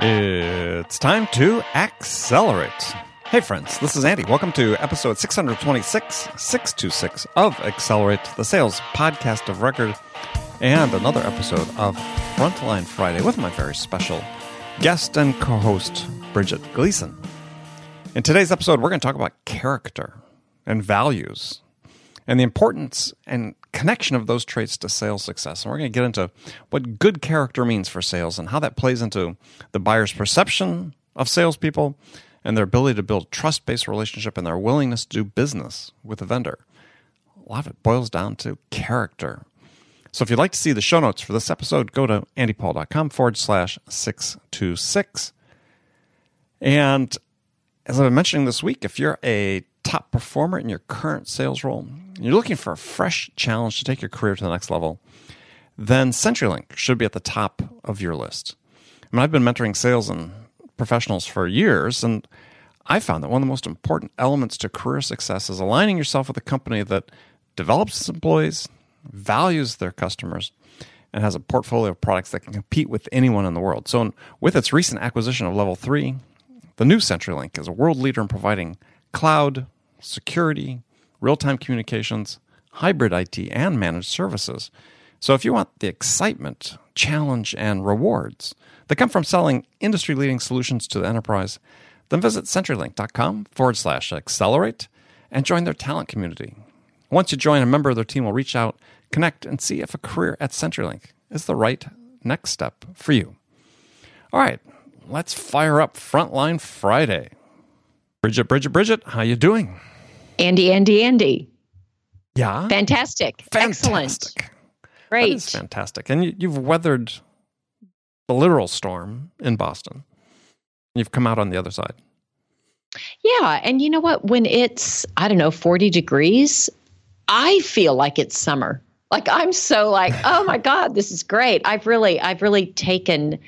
It's time to accelerate. Hey, friends, this is Andy. Welcome to episode 626, 626 of Accelerate, the sales podcast of record, and another episode of Frontline Friday with my very special guest and co host, Bridget Gleason. In today's episode, we're going to talk about character and values and the importance and connection of those traits to sales success. And we're going to get into what good character means for sales and how that plays into the buyer's perception of salespeople and their ability to build trust based relationship and their willingness to do business with a vendor. A lot of it boils down to character. So if you'd like to see the show notes for this episode, go to andypaul.com forward slash 626. And as I've been mentioning this week, if you're a top performer in your current sales role, you're looking for a fresh challenge to take your career to the next level, then CenturyLink should be at the top of your list. I mean, I've been mentoring sales and professionals for years, and I found that one of the most important elements to career success is aligning yourself with a company that develops its employees, values their customers, and has a portfolio of products that can compete with anyone in the world. So, with its recent acquisition of Level 3, the new CenturyLink is a world leader in providing cloud, security, real time communications, hybrid IT, and managed services. So if you want the excitement, challenge, and rewards that come from selling industry leading solutions to the enterprise, then visit CenturyLink.com forward slash accelerate and join their talent community. Once you join, a member of their team will reach out, connect, and see if a career at CenturyLink is the right next step for you. All right, let's fire up Frontline Friday. Bridget, Bridget, Bridget, how you doing? Andy, Andy, Andy. Yeah. Fantastic. Fantastic. Excellent. Great. That is fantastic. And you, you've weathered the literal storm in Boston. You've come out on the other side. Yeah. And you know what? When it's, I don't know, 40 degrees, I feel like it's summer. Like I'm so like, oh my God, this is great. I've really, I've really taken,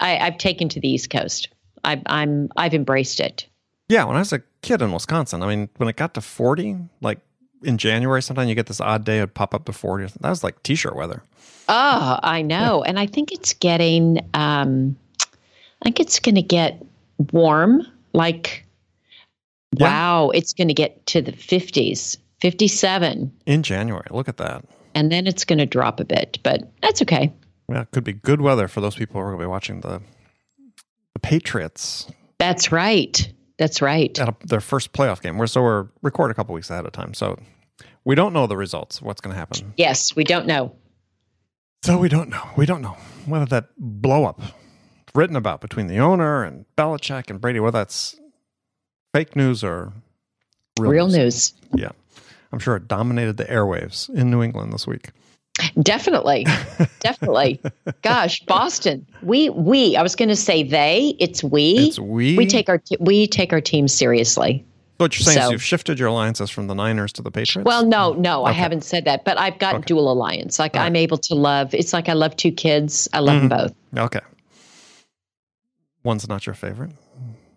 I, I've taken to the East Coast. I, I'm, I've embraced it. Yeah, when I was a kid in Wisconsin, I mean, when it got to 40, like in January, sometimes you get this odd day, it'd pop up to 40. That was like t shirt weather. Oh, I know. Yeah. And I think it's getting, um, I think it's going to get warm. Like, yeah. wow, it's going to get to the 50s, 57. In January. Look at that. And then it's going to drop a bit, but that's okay. Yeah, it could be good weather for those people who are going to be watching the, the Patriots. That's right. That's right. At a, their first playoff game. We're so we're record a couple weeks ahead of time, so we don't know the results. What's going to happen? Yes, we don't know. So we don't know. We don't know whether that blow up written about between the owner and Belichick and Brady, whether that's fake news or real, real news. news. Yeah, I'm sure it dominated the airwaves in New England this week. Definitely. Definitely. Gosh, Boston. We we I was going to say they, it's we. It's we. We take our we take our team seriously. So what you're saying so, is you've shifted your alliances from the Niners to the Patriots? Well, no, no, okay. I haven't said that, but I've got okay. dual alliance. Like I'm able to love. It's like I love two kids. I love mm-hmm. them both. Okay. One's not your favorite.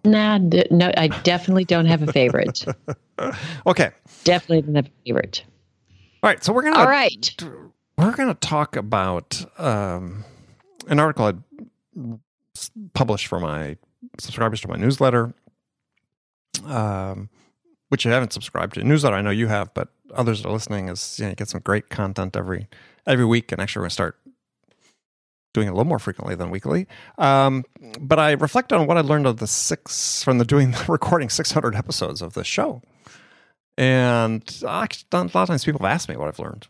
Nah, d- no, I definitely don't have a favorite. okay. Definitely don't have a favorite. All right, so we're gonna. All right we're going to talk about um, an article I published for my subscribers to my newsletter, um, which you haven't subscribed to. Newsletter, I know you have, but others that are listening is you, know, you get some great content every every week, and actually we're going to start doing it a little more frequently than weekly. Um, but I reflect on what I learned of the six from the doing the recording 600 episodes of the show, and a lot of times people have asked me what I've learned.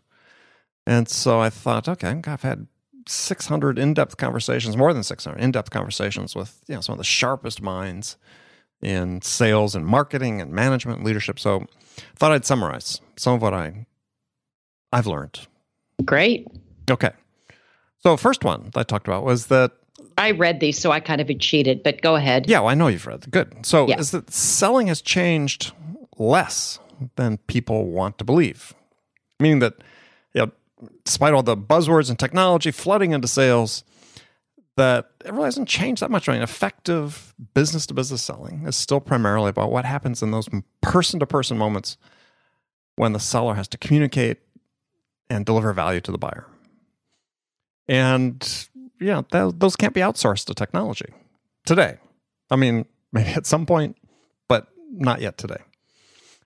And so I thought, okay, I've had 600 in-depth conversations, more than 600 in-depth conversations with you know some of the sharpest minds in sales and marketing and management and leadership. So I thought I'd summarize some of what I I've learned. Great. Okay. So first one that I talked about was that I read these, so I kind of cheated, but go ahead. Yeah, well, I know you've read. Them. Good. So yeah. is that selling has changed less than people want to believe, meaning that you know despite all the buzzwords and technology flooding into sales, that it really hasn't changed that much. I mean, effective business to business selling is still primarily about what happens in those person to person moments when the seller has to communicate and deliver value to the buyer. And yeah, th- those can't be outsourced to technology today. I mean, maybe at some point, but not yet today.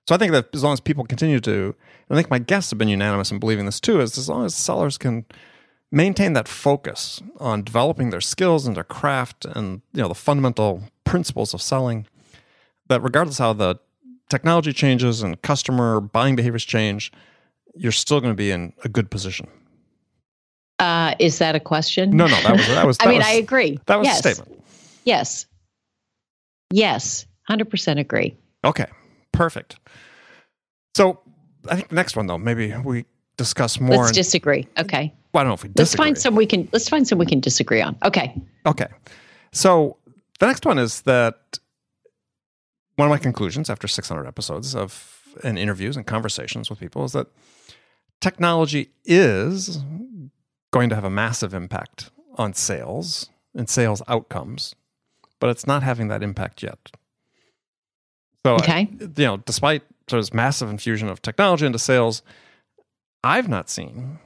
So I think that as long as people continue to, I think my guests have been unanimous in believing this too, is as long as sellers can maintain that focus on developing their skills and their craft and you know the fundamental principles of selling, that regardless how the technology changes and customer buying behaviors change, you're still going to be in a good position. Uh, is that a question? No, no, that was that was. That I mean, was, I agree. That was yes. a statement. Yes. Yes, hundred percent agree. Okay, perfect. So I think the next one though, maybe we discuss more. Let's in- disagree. Okay. well, I don't know if we Let's disagree. find some we can. Let's find some we can disagree on. Okay. Okay. So the next one is that one of my conclusions after 600 episodes of and interviews and conversations with people is that technology is going to have a massive impact on sales and sales outcomes, but it's not having that impact yet. So, Okay. you know, despite sort of this massive infusion of technology into sales, I've not seen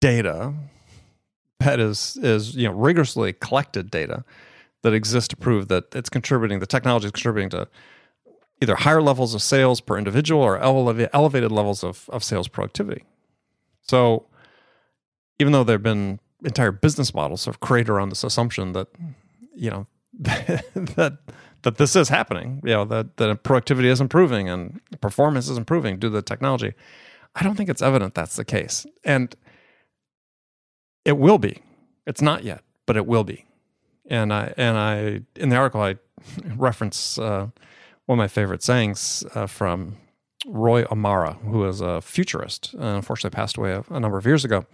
data that is is you know rigorously collected data that exists to prove that it's contributing the technology is contributing to either higher levels of sales per individual or eleva- elevated levels of, of sales productivity so even though there have been entire business models sort of created around this assumption that you know that that this is happening you know that that productivity is improving and performance is improving due to the technology i don't think it's evident that's the case and it will be. It's not yet, but it will be. And I and I in the article I reference uh, one of my favorite sayings uh, from Roy Amara, who is a futurist. Uh, unfortunately, passed away a, a number of years ago,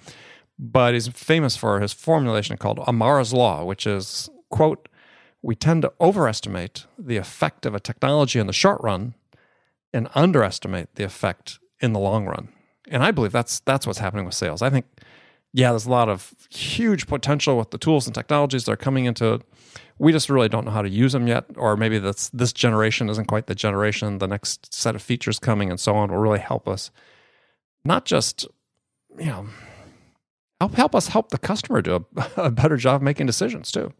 but he's famous for his formulation called Amara's law, which is quote: "We tend to overestimate the effect of a technology in the short run, and underestimate the effect in the long run." And I believe that's that's what's happening with sales. I think yeah, there's a lot of huge potential with the tools and technologies that are coming into it. We just really don't know how to use them yet, or maybe that's this generation isn't quite the generation. The next set of features coming and so on will really help us, not just you know help help us help the customer do a, a better job making decisions too.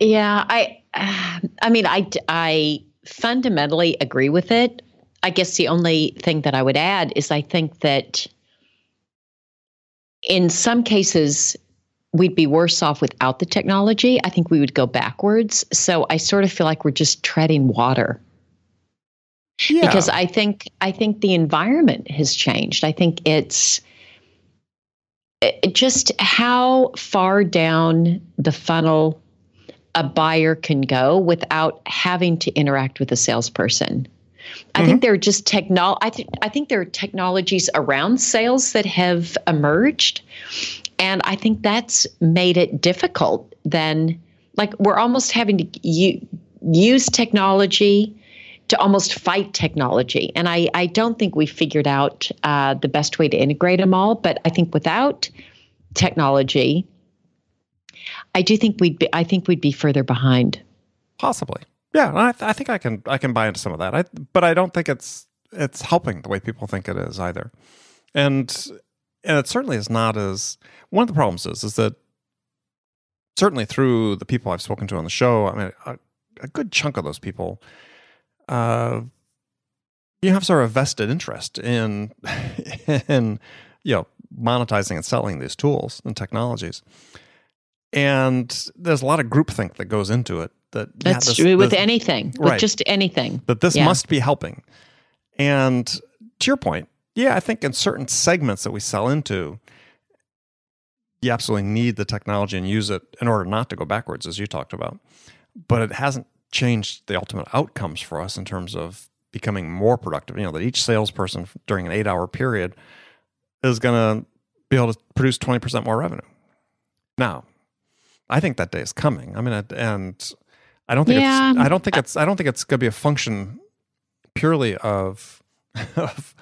Yeah, I. I mean, I I fundamentally agree with it. I guess the only thing that I would add is I think that in some cases we'd be worse off without the technology. I think we would go backwards. So I sort of feel like we're just treading water Yeah, because I think I think the environment has changed. I think it's it, just how far down the funnel a buyer can go without having to interact with a salesperson. I think there are just technol. I think I think there are technologies around sales that have emerged, and I think that's made it difficult. Then, like we're almost having to u- use technology to almost fight technology, and I I don't think we figured out uh, the best way to integrate them all. But I think without technology, I do think we'd be. I think we'd be further behind. possibly. Yeah, I, I think I can I can buy into some of that. I, but I don't think it's it's helping the way people think it is either. And and it certainly is not as one of the problems is is that certainly through the people I've spoken to on the show, I mean a, a good chunk of those people uh you have sort of a vested interest in in you know monetizing and selling these tools and technologies. And there's a lot of groupthink that goes into it. That yeah, That's this- true with this- anything, right. with just anything. that this Yeah. must be helping. And to your point, yeah, I think in certain segments that we sell into, you absolutely need the technology and use it in order not to go backwards, as you talked about. But it hasn't changed the ultimate outcomes for us in terms of becoming more productive. You know, that each salesperson during an eight hour period is going to be able to produce 20% more revenue. Now, I think that day is coming. I mean, and I don't think Yeah. it's, I don't think it's, I don't think it's going to be a function purely of, of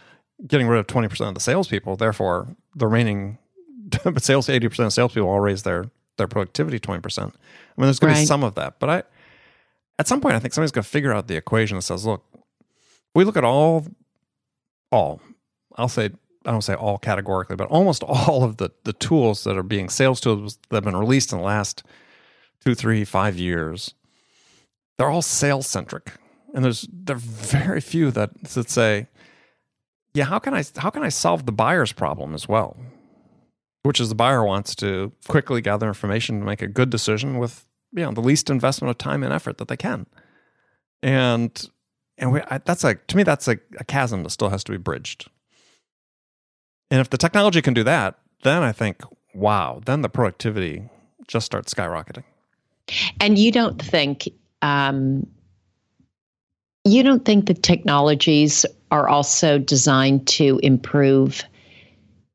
getting rid of 20% of the salespeople. Therefore, the remaining but sales 80% of salespeople all raise their, their productivity 20%. I mean, there's going to be some of that, but I, at some point, I think somebody's going to figure out the equation that says, look, we look at all, all, I'll say I don't say all categorically, but almost all of the the tools that are being sales tools that have been released in the last two, three, five years, they're all sales centric, and there's there are very few that that say, yeah, how can I how can I solve the buyer's problem as well? Which is the buyer wants to quickly gather information to make a good decision with you know the least investment of time and effort that they can, and and we, I, that's like to me that's a, a chasm that still has to be bridged. And if the technology can do that, then I think wow, then the productivity just starts skyrocketing. And you don't think um, you don't think the technologies are also designed to improve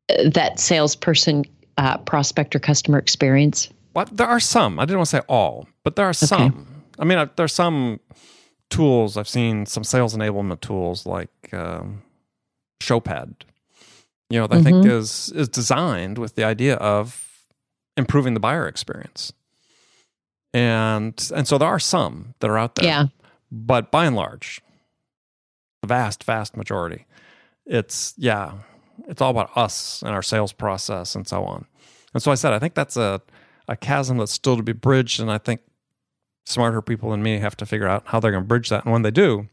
uh, that salesperson, uh, prospect, or customer experience? Well, there are some. I didn't want to say all, but there are some. Okay. I mean, there are some tools I've seen, some sales enablement tools like um, Showpad. You know, that mm-hmm. I think mm-hmm. is is designed with the idea of improving the buyer experience and and so there are some that are out there. Yeah. But by and large, the vast, vast majority, it's yeah, it's all about us and our sales process and so on. And so I said, I think that's a a chasm that's still to be bridged, and I think smarter people than me have to figure out how they're going to bridge that. And when they do,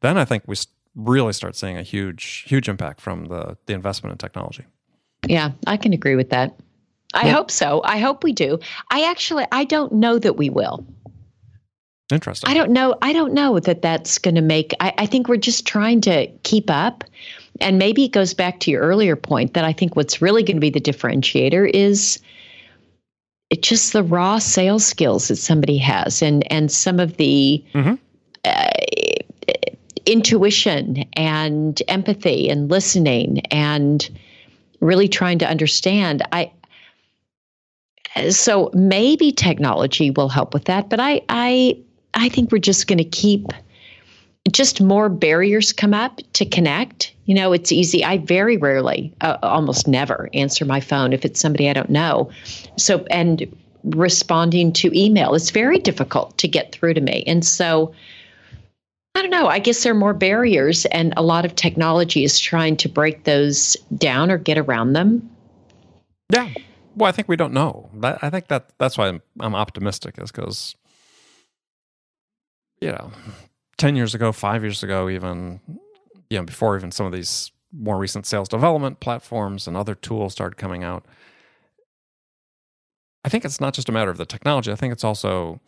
then I think we really start seeing a huge, huge impact from the the investment in technology. Yeah, I can agree with that. I hope so. I hope we do. I actually I don't know that we will. Interesting. I don't know. I don't know that that's going to make. I, I think we're just trying to keep up, and maybe it goes back to your earlier point that I think what's really going to be the differentiator is it's just the raw sales skills that somebody has, and and some of the. Mm-hmm. Uh, intuition and empathy and listening and really trying to understand i so maybe technology will help with that, but I I I think we're just going to keep just more barriers come up to connect. You know, it's easy. I very rarely, uh, almost never answer my phone if it's somebody I don't know. So and responding to email, it's very difficult to get through to me. And so I don't know. I guess there are more barriers, and a lot of technology is trying to break those down or get around them. Yeah. Well, I think we don't know. I think that that's why I'm, I'm optimistic, is because you know, ten years ago, five years ago, even you know, before even some of these more recent sales development platforms and other tools started coming out. I think it's not just a matter of the technology. I think it's also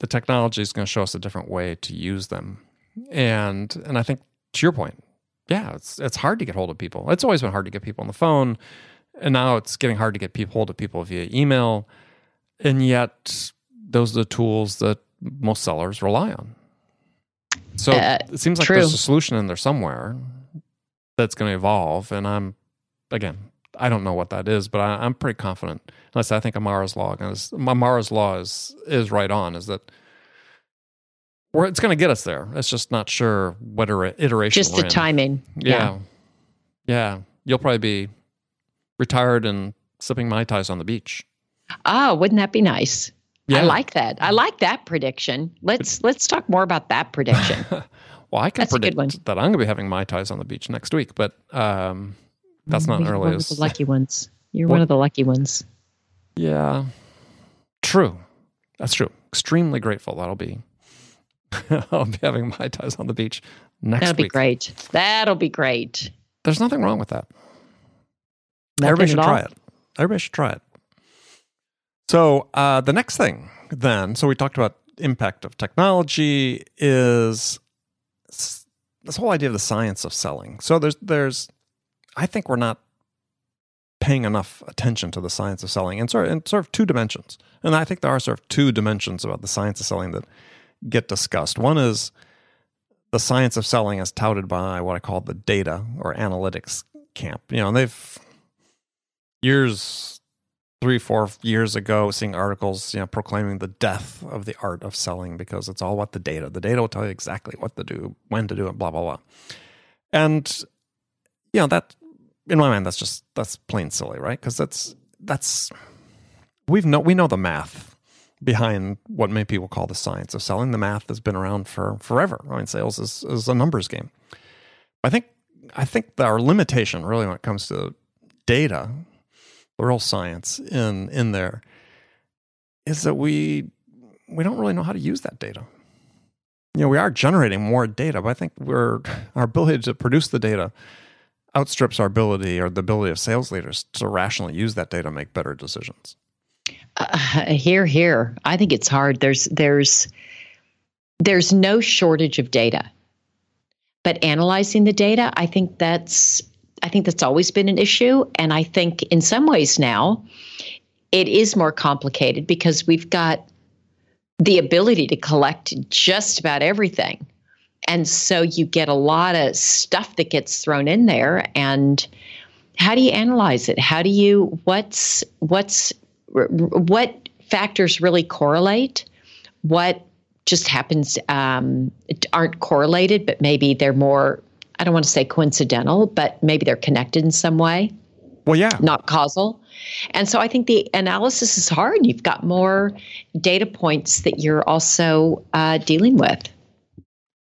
the technology is going to show us a different way to use them. And and I think to your point, yeah, it's it's hard to get hold of people. It's always been hard to get people on the phone. And now it's getting hard to get people hold of people via email. And yet those are the tools that most sellers rely on. So uh, it seems like true. there's a solution in there somewhere that's going to evolve. And i'm again i don't know what that is but I, am pretty confident. Unless i think amara's law is amara's law is is right on is that where it's going to get us there it's just not sure what iteration just the in. timing yeah. yeah yeah you'll probably be retired and sipping mai tais on the beach. Oh, wouldn't that be nice? Yeah. I like that. I like that prediction. Let's let's talk more about that prediction. well, I can that's predict that I'm going to be having mai tais on the beach next week, but um, that's not early. One of the lucky ones. You're what? one of the lucky ones. Yeah, true. That's true. Extremely grateful. That'll be. I'll be having mai tais on the beach next. Week. That'll be great. That'll be great. There's nothing wrong with that. Nothing Everybody should try it. Everybody should try it. So uh, the next thing, then, so we talked about impact of technology is this whole idea of the science of selling. So there's there's I think we're not paying enough attention to the science of selling in sort of, in sort of two dimensions. And I think there are sort of two dimensions about the science of selling that get discussed. One is the science of selling is touted by what I call the data or analytics camp. You know, and they've years three four years ago seeing articles you know proclaiming the death of the art of selling because it's all about the data the data will tell you exactly what to do when to do it blah blah blah and you know that in my mind that's just that's plain silly right because that's that's we've know we know the math behind what many people call the science of selling the math has been around for forever i mean sales is, is a numbers game i think I think our limitation really when it comes to data, the real science in in there, is that we we don't really know how to use that data. You know, we are generating more data, but I think we're our ability to produce the data outstrips our ability or the ability of sales leaders to rationally use that data to make better decisions. Uh, here, here. I think it's hard. There's there's there's no shortage of data, but analyzing the data, I think that's I think that's always been an issue, and I think in some ways now it is more complicated because we've got the ability to collect just about everything. And so you get a lot of stuff that gets thrown in there and how do you analyze it? How do you what's what's what factors really correlate? What just happens um, aren't correlated, but maybe they're more I don't want to say coincidental, but maybe they're connected in some way. Well, yeah. Not causal. And so I think the analysis is hard. You've got more data points that you're also uh, dealing with.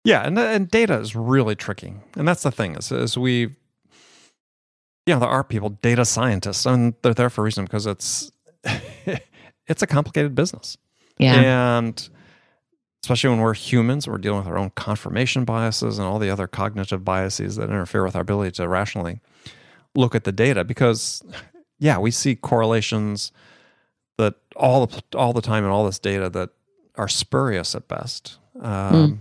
Yeah, and and data is really tricky, and that's the thing is, is we, you know, there are people, data scientists, and they're there for a reason because it's it's a complicated business. Yeah, and especially when we're humans, we're dealing with our own confirmation biases and all the other cognitive biases that interfere with our ability to rationally look at the data because yeah, we see correlations that all the all the time in all this data that are spurious at best. Um, mm.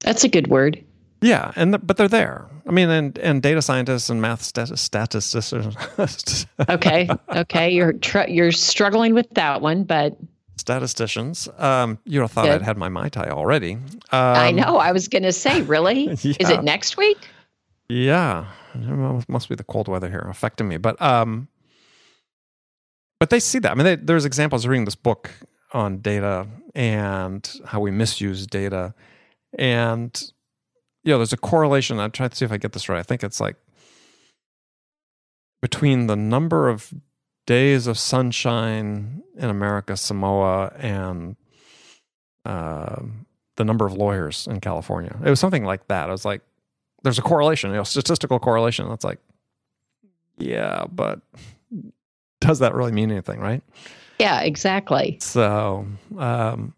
That's a good word. Yeah, and the, but they're there. I mean, and and data scientists and math stat- statisticians. okay, okay, you're tr- you're struggling with that one, but statisticians. Um, you thought good. I'd had my mai tai already. Um, I know. I was going to say, really? yeah. Is it next week? Yeah, it must be the cold weather here affecting me. But um, but they see that. I mean, they, there's examples reading this book on data and how we misuse data, and you know, there's a correlation. I'm trying to see if I get this right. I think it's like between the number of days of sunshine in American Samoa, and uh, the number of lawyers in California. It was something like that. I was like, there's a correlation, you know, statistical correlation. That's like, yeah, but does that really mean anything, right? Yeah, exactly. So, um,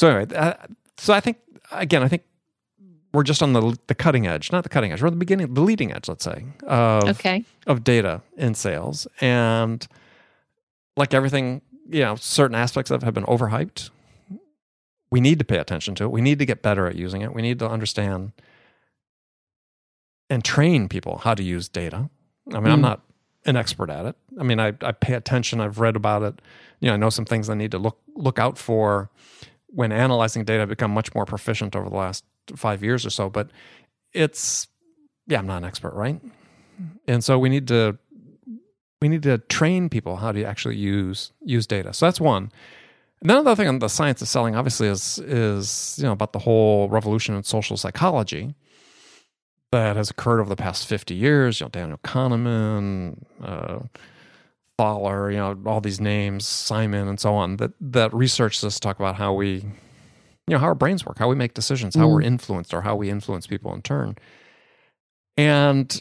so anyway, uh, so I think again, I think we're just on the the cutting edge, not the cutting edge. We're at the beginning, the leading edge, let's say, of okay. of data in sales, and like everything, you know, certain aspects of it have been overhyped. We need to pay attention to it. We need to get better at using it. We need to understand and train people how to use data. I mean, mm. I'm not an expert at it. I mean, I, I pay attention. I've read about it. You know, I know some things I need to look look out for when analyzing data. I've become much more proficient over the last five years or so. But it's yeah, I'm not an expert, right? And so we need to we need to train people how to actually use use data. So that's one. And then another thing on the science of selling, obviously, is is you know about the whole revolution in social psychology that has occurred over the past 50 years. You know, Daniel Kahneman, uh, Thaler, you know, all these names, Simon, and so on, that, that research this talk about how we, you know, how our brains work, how we make decisions, how mm. we're influenced, or how we influence people in turn. And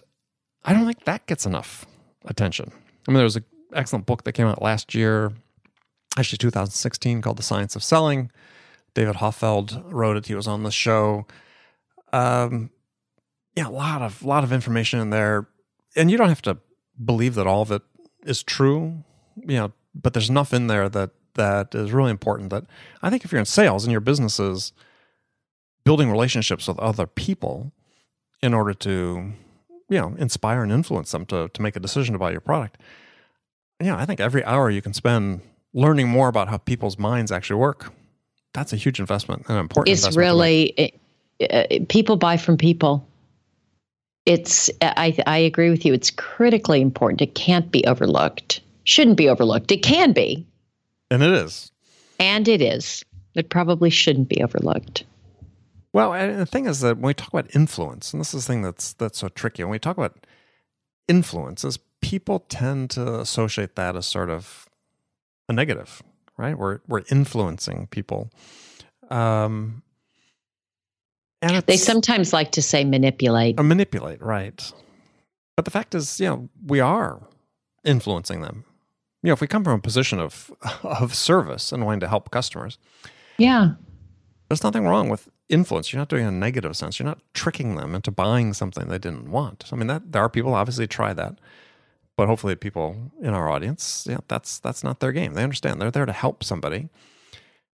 I don't think that gets enough attention. I mean, there was an excellent book that came out last year, actually 2016, called The Science of Selling. David Hoffeld wrote it. He was on the show. Um, yeah, a lot of lot of information in there, and you don't have to believe that all of it is true, you know. But there's enough in there that that is really important. That I think if you're in sales and your business is building relationships with other people in order to, you know, inspire and influence them to to make a decision about your product. Yeah, I think every hour you can spend learning more about how people's minds actually work. That's a huge investment, and an important. It's really it, uh, people buy from people it's I, I agree with you it's critically important it can't be overlooked shouldn't be overlooked it can be and it is and it is it probably shouldn't be overlooked well and the thing is that when we talk about influence and this is the thing that's that's so tricky when we talk about influences people tend to associate that as sort of a negative right we're we're influencing people um And they sometimes like to say manipulate. Uh, manipulate, right. But the fact is, you know, we are influencing them. You know, if we come from a position of of service and wanting to help customers, yeah, there's nothing wrong with influence. You're not doing a negative sense. You're not tricking them into buying something they didn't want. I mean, that there are people obviously try that, but hopefully, people in our audience, yeah, that's that's not their game. They understand they're there to help somebody,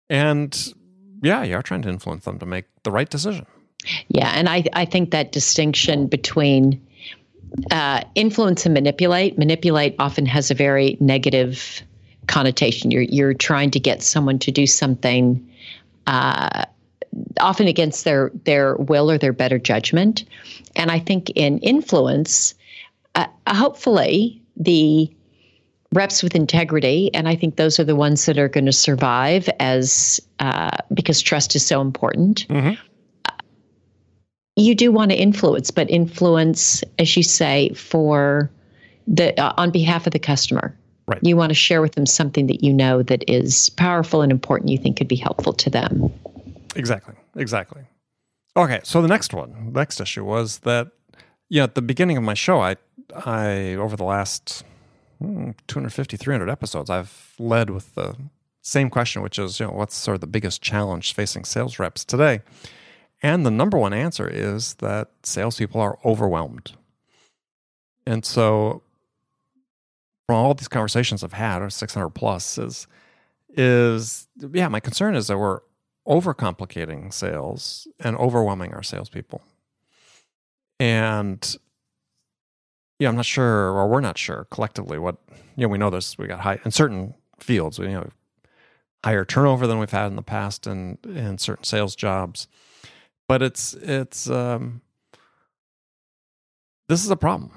and yeah, you are trying to influence them to make the right decision. Yeah, and I I think that distinction between uh, influence and manipulate. Manipulate often has a very negative connotation. You're you're trying to get someone to do something. Uh, often against their their will or their better judgment. And I think in influence, uh, hopefully the reps with integrity, and I think those are the ones that are going to survive as uh, because trust is so important. Mm-hmm. You do want to influence, but influence, as you say, for the uh, on behalf of the customer. Right. You want to share with them something that you know that is powerful and important. You think could be helpful to them. Exactly. Exactly. Okay. So the next one, next issue was that, yeah, at the beginning of my show, I, I over the last hmm, 250, 300 episodes, I've led with the same question, which is, you know, what's sort of the biggest challenge facing sales reps today? And the number one answer is that salespeople are overwhelmed. And so, from all these conversations I've had, or 600 plus, is is yeah, my concern is that we're overcomplicating sales and overwhelming our salespeople. And yeah, I'm not sure, or we're not sure collectively what you know. We know this. We got high in certain fields. We you know higher turnover than we've had in the past in in certain sales jobs, but it's it's um, this is a problem.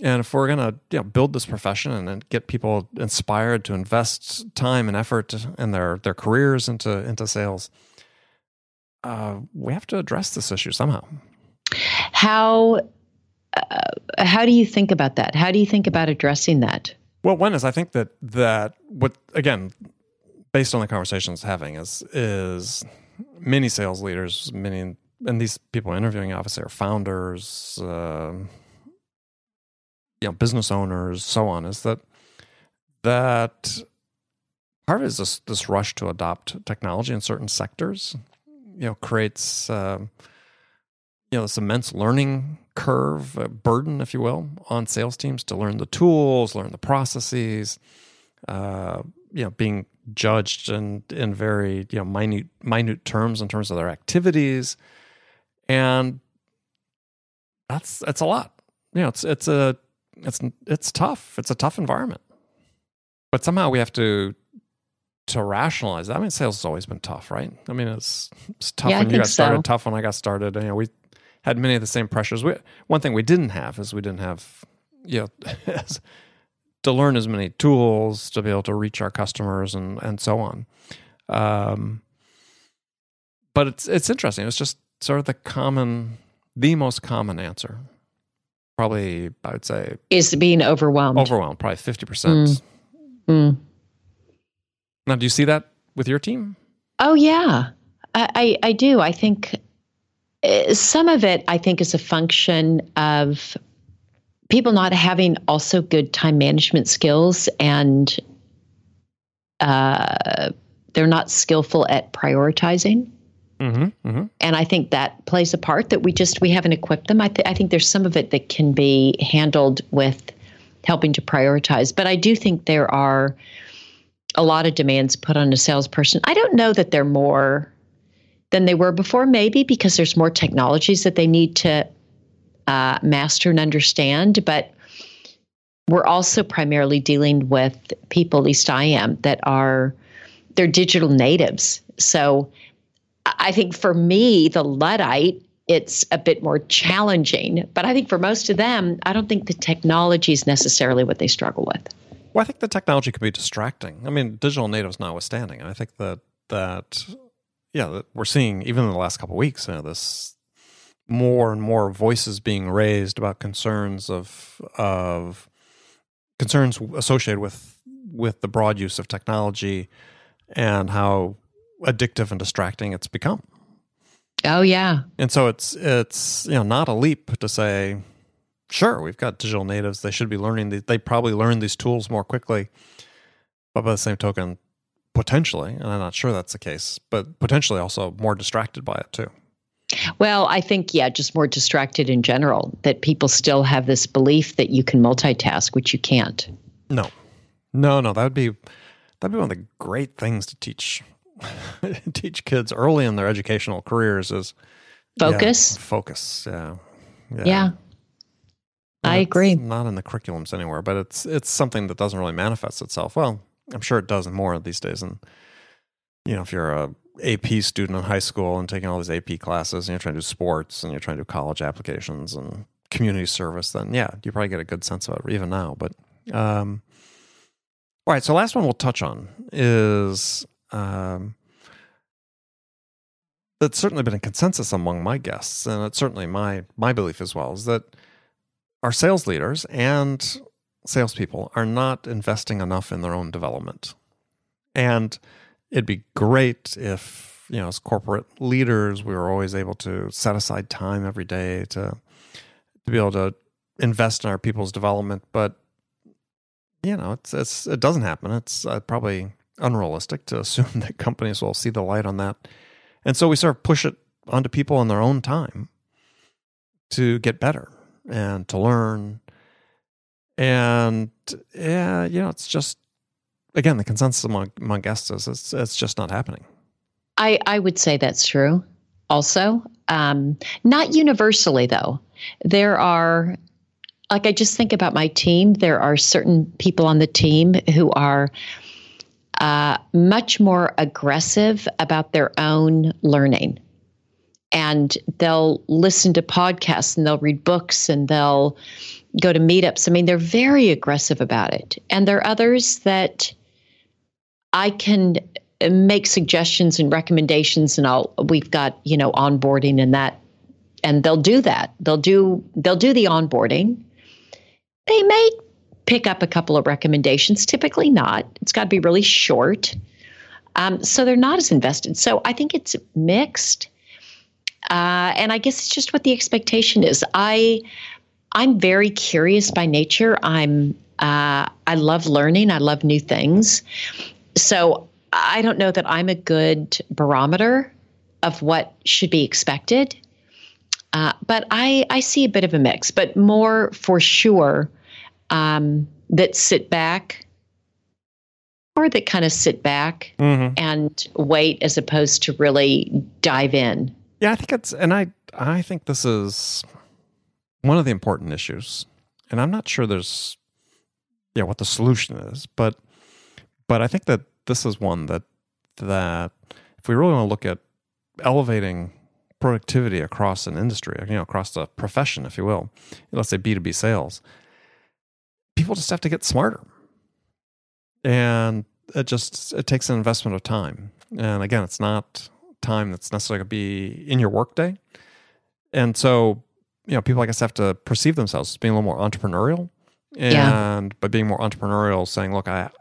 And if we're going to you know, build this profession and, and get people inspired to invest time and effort in their, their careers into, into sales, uh, we have to address this issue somehow. How, uh, how do you think about that? How do you think about addressing that? Well, one is I think that that what again, based on the conversations having is is many sales leaders, many and these people interviewing obviously are founders, uh, you know business owners so on is that that part of it is this, this rush to adopt technology in certain sectors you know creates uh, you know this immense learning curve burden if you will on sales teams to learn the tools learn the processes uh, you know being judged in in very you know minute minute terms in terms of their activities and that's that's a lot you know it's it's a it's it's tough. It's a tough environment. But somehow we have to to rationalize that. I mean, sales has always been tough, right? I mean, it's, it's tough yeah, when you got started, tough when I got started. You know, we had many of the same pressures. We, one thing we didn't have is we didn't have, you know, to learn as many tools to be able to reach our customers and and so on. Um, but it's it's interesting. It's just sort of the common, the most common answer probably I would say is being overwhelmed. Overwhelmed, probably fifty percent. Mm. Mm. Now, do you see that with your team? Oh yeah, I, I, I do. I think uh, some of it I think is a function of people not having also good time management skills and uh, they're not skillful at prioritizing. Mm-hmm, mm-hmm. And I think that plays a part that we just we haven't equipped them. I, th- I think there's some of it that can be handled with helping to prioritize, but I do think there are a lot of demands put on a salesperson. I don't know that they're more than they were before, maybe because there's more technologies that they need to uh, master and understand, but we're also primarily dealing with people, at least I am, that are they're digital natives. So I think for me, the Luddite, it's a bit more challenging. But I think for most of them, I don't think the technology is necessarily what they struggle with. Well, I think the technology can be distracting. I mean, digital natives notwithstanding, I think that that yeah, we're seeing even in the last couple weeks, you know, this more and more voices being raised about concerns of of concerns associated with with the broad use of technology and how addictive and distracting it's become. Oh yeah. And so it's it's you know not a leap to say, sure, we've got digital natives. They should be learning. These, they probably learn these tools more quickly. But by the same token, potentially, and I'm not sure that's the case, but potentially also more distracted by it too. Well, I think, yeah, just more distracted in general, that people still have this belief that you can multitask, which you can't. No, no, no. That would be that'd be one of the great things to teach teach kids early in their educational careers is focus. Yeah, focus. Yeah. Yeah. yeah. I agree. Not in the curriculums anywhere, but it's it's something that doesn't really manifest itself. Well, I'm sure it does more these days. And you know, if you're a AP student in high school and taking all these AP classes and you're trying to do sports and you're trying to do college applications and community service, then yeah, you probably get a good sense of it even now. But um, all right, so last one we'll touch on is um, that's certainly been a consensus among my guests, and it's certainly my my belief as well, is that our sales leaders and salespeople are not investing enough in their own development. And it'd be great if, you know, as corporate leaders, we were always able to set aside time every day to to be able to invest in our people's development. But you know, it's, it's it doesn't happen. It's uh, probably unrealistic to assume that companies will see the light on that, and so we sort of push it onto people in their own time to get better and to learn and yeah, you know, it's just again the consensus among among guests is it's it's just not happening. I I would say that's true. Also, um, not universally though. There are like I just think about my team. There are certain people on the team who are uh, much more aggressive about their own learning. And they'll listen to podcasts and they'll read books and they'll go to meetups. I mean, they're very aggressive about it. And there are others that I can make suggestions and recommendations and I'll we've got, you know, onboarding and that and they'll do that. They'll do they'll do the onboarding. They may pick up a couple of recommendations, typically not. It's got to be really short. Um, so they're not as invested. So I think it's mixed. Uh, and I guess it's just what the expectation is. I I'm very curious by nature. I'm uh, I love learning. I love new things. So I don't know that I'm a good barometer of what should be expected. Uh, but I, I see a bit of a mix, but more for sure um, that sit back or that kind of sit back mm-hmm. and wait as opposed to really dive in. Yeah, I think it's, and I, I think this is one of the important issues, and I'm not sure there's yeah what the solution is, but but I think that this is one that that if we really want to look at elevating productivity across an industry, you know, across the profession, if you will, let's say B2B sales, people just have to get smarter. And it just it takes an investment of time. And again, it's not time that's necessarily going to be in your workday. And so you know, people I guess have to perceive themselves as being a little more entrepreneurial. And yeah. by being more entrepreneurial, saying, look, I if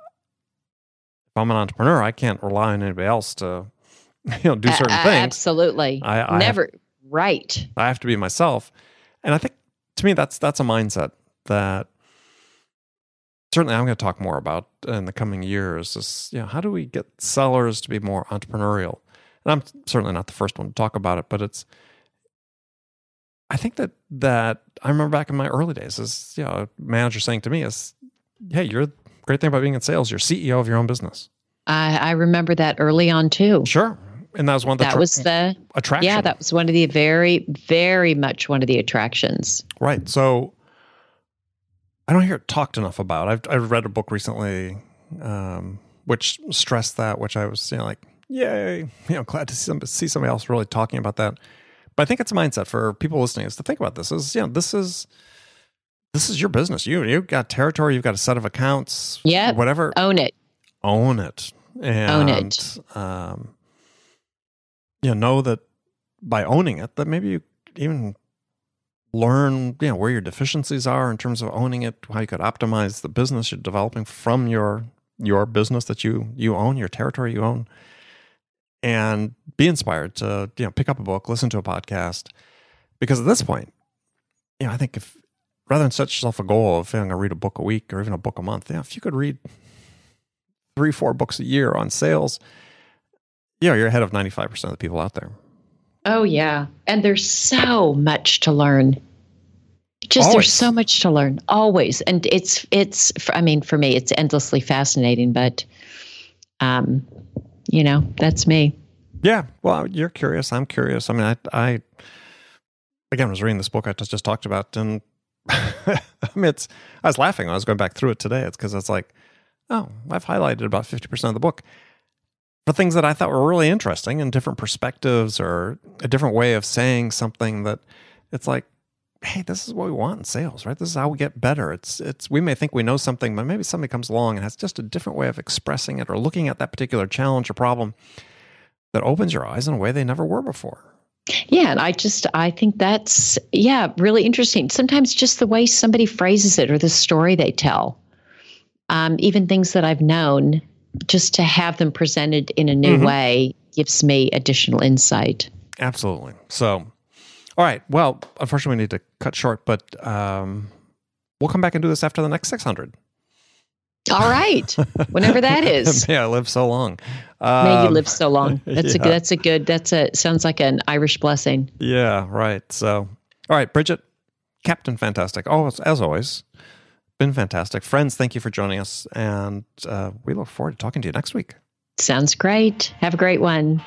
I'm an entrepreneur, I can't rely on anybody else to, you know, do certain things. Absolutely. I, I never have, right. I have to be myself. And I think to me that's that's a mindset that certainly I'm going to talk more about in the coming years is you know how do we get sellers to be more entrepreneurial and I'm certainly not the first one to talk about it but it's I think that that I remember back in my early days as you know, a manager saying to me is, "Hey, you're the great thing about being in sales. You're CEO of your own business." I, I remember that early on too. Sure, and that was one of the that tra- was the attraction. Yeah, that was one of the very, very much one of the attractions. Right. So I don't hear it talked enough about. I've I've read a book recently, um, which stressed that, which I was you know like, yay, you know, glad to see, some, see somebody else really talking about that. But I think it's a mindset for people listening is to think about this is, you know, this is this is your business. You you've got territory, you've got a set of accounts. Yeah. Whatever. Own it. Own it. And, Own it. Um, you know, know that by owning it, that maybe you even learn, you know, where your deficiencies are in terms of owning it, how you could optimize the business you're developing from your your business that you you own, your territory you own. and be inspired to you know pick up a book, listen to a podcast, because at this point, you know, I think if rather than set yourself a goal of I'm going to read a book a week or even a book a month, know, if you could read three, four books a year on sales, know, you're ahead of 95% of the people out there. Oh, yeah. And there's so much to learn. Just Always. there's so much to learn always. And it's, it's, I mean, for me, it's endlessly fascinating, but, um, you know, that's me. Yeah. Well, you're curious. I'm curious. I mean, I, I, again, I was reading this book I just, just talked about and I mean, it's, I was laughing when I was going back through it today. It's because it's like, oh, I've highlighted about 50% of the book for things that I thought were really interesting and different perspectives or a different way of saying something that it's like, hey, this is what we want in sales, right? This is how we get better. It's it's we may think we know something, but maybe somebody comes along and has just a different way of expressing it or looking at that particular challenge or problem that opens your eyes in a way they never were before. Yeah, and I just I think that's yeah, really interesting. Sometimes just the way somebody phrases it or the story they tell. Um, even things that I've known just to have them presented in a new mm-hmm. way gives me additional insight. Absolutely. So, all right. Well, unfortunately, we need to cut short, but um, we'll come back and do this after the next 600. All right. Whenever that is. May I live so long. Um, May you um, live so long. That's yeah. a that's a good that's a sounds like an Irish blessing. Yeah, right. So all right, Bridget, Captain Fantastic. Oh, as always, been fantastic. Friends, thank you for joining us. And uh, we look forward to talking to you next week. Sounds great. Have a great one.